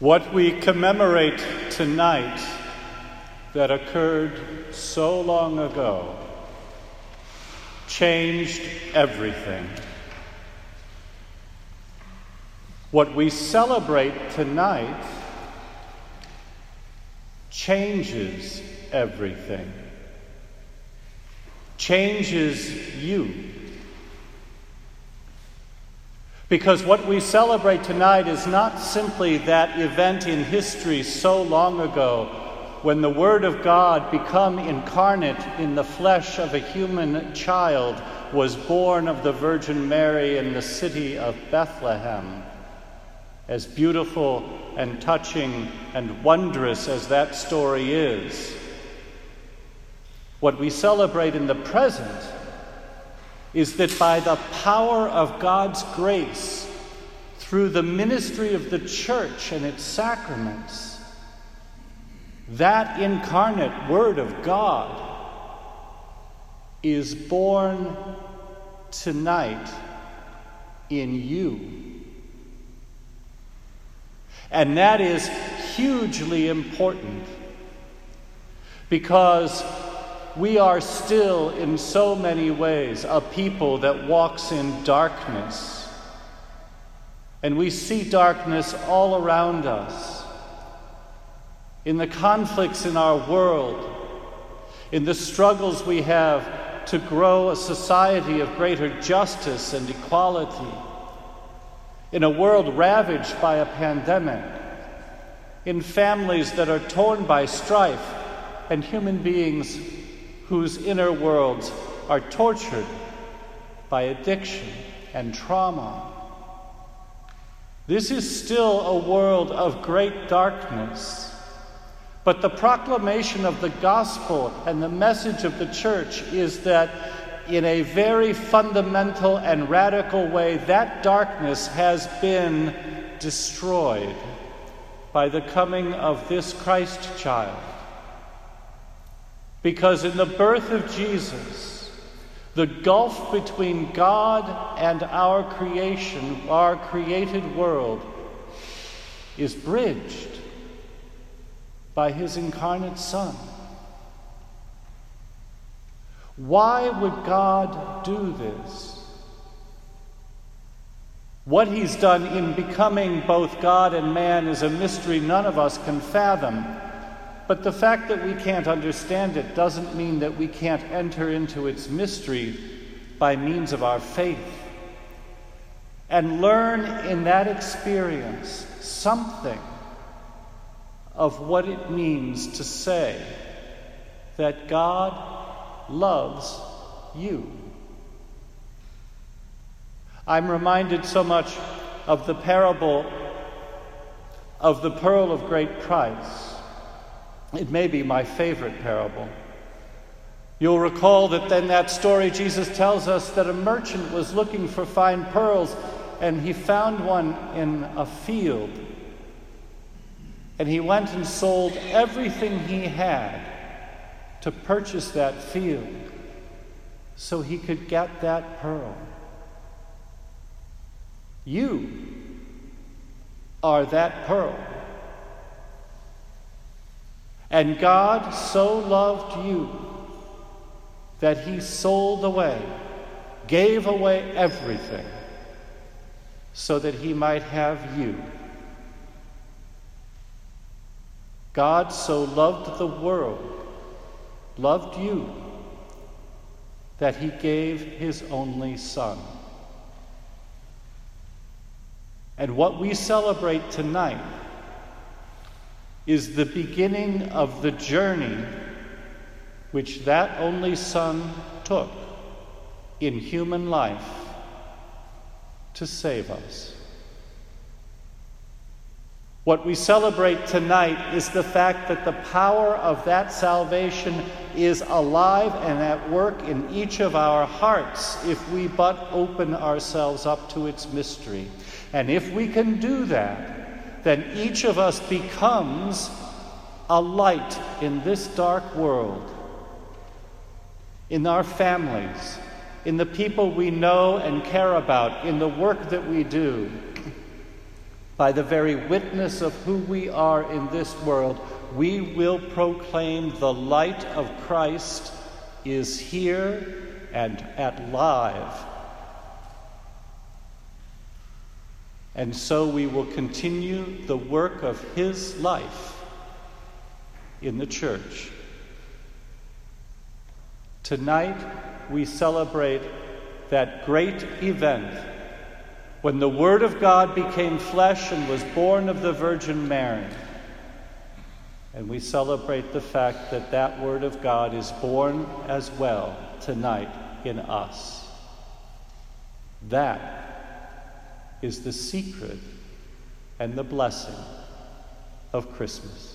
What we commemorate tonight that occurred so long ago changed everything. What we celebrate tonight changes everything, changes you. Because what we celebrate tonight is not simply that event in history so long ago when the Word of God, become incarnate in the flesh of a human child, was born of the Virgin Mary in the city of Bethlehem. As beautiful and touching and wondrous as that story is, what we celebrate in the present is that by the power of God's grace, through the ministry of the church and its sacraments, that incarnate Word of God is born tonight in you. And that is hugely important because we are still, in so many ways, a people that walks in darkness. And we see darkness all around us. In the conflicts in our world, in the struggles we have to grow a society of greater justice and equality, in a world ravaged by a pandemic, in families that are torn by strife, and human beings whose inner worlds are tortured by addiction and trauma. This is still a world of great darkness. But the proclamation of the gospel and the message of the church is that, in a very fundamental and radical way, that darkness has been destroyed by the coming of this Christ child. Because in the birth of Jesus, the gulf between God and our creation, our created world, is bridged by his incarnate Son. Why would God do this? What he's done in becoming both God and man is a mystery none of us can fathom. But the fact that we can't understand it doesn't mean that we can't enter into its mystery by means of our faith and learn in that experience something of what it means to say that God loves you. I'm reminded so much of the parable of the pearl of great price it may be my favorite parable. You'll recall that in that story, Jesus tells us that a merchant was looking for fine pearls and he found one in a field. And he went and sold everything he had to purchase that field so he could get that pearl. You are that pearl. And God so loved you that he sold away, gave away everything, so that he might have you. God so loved the world, loved you, that he gave his only Son. And what we celebrate tonight is the beginning of the journey which that only Son took in human life to save us. What we celebrate tonight is the fact that the power of that salvation is alive and at work in each of our hearts if we but open ourselves up to its mystery. And if we can do that, then each of us becomes a light in this dark world, in our families, in the people we know and care about, in the work that we do. by the very witness of who we are in this world, we will proclaim the light of Christ is here and at live. And so we will continue the work of his life in the church. Tonight, we celebrate that great event when the Word of God became flesh and was born of the Virgin Mary. And we celebrate the fact that that Word of God is born as well tonight in us. That is the secret and the blessing of Christmas.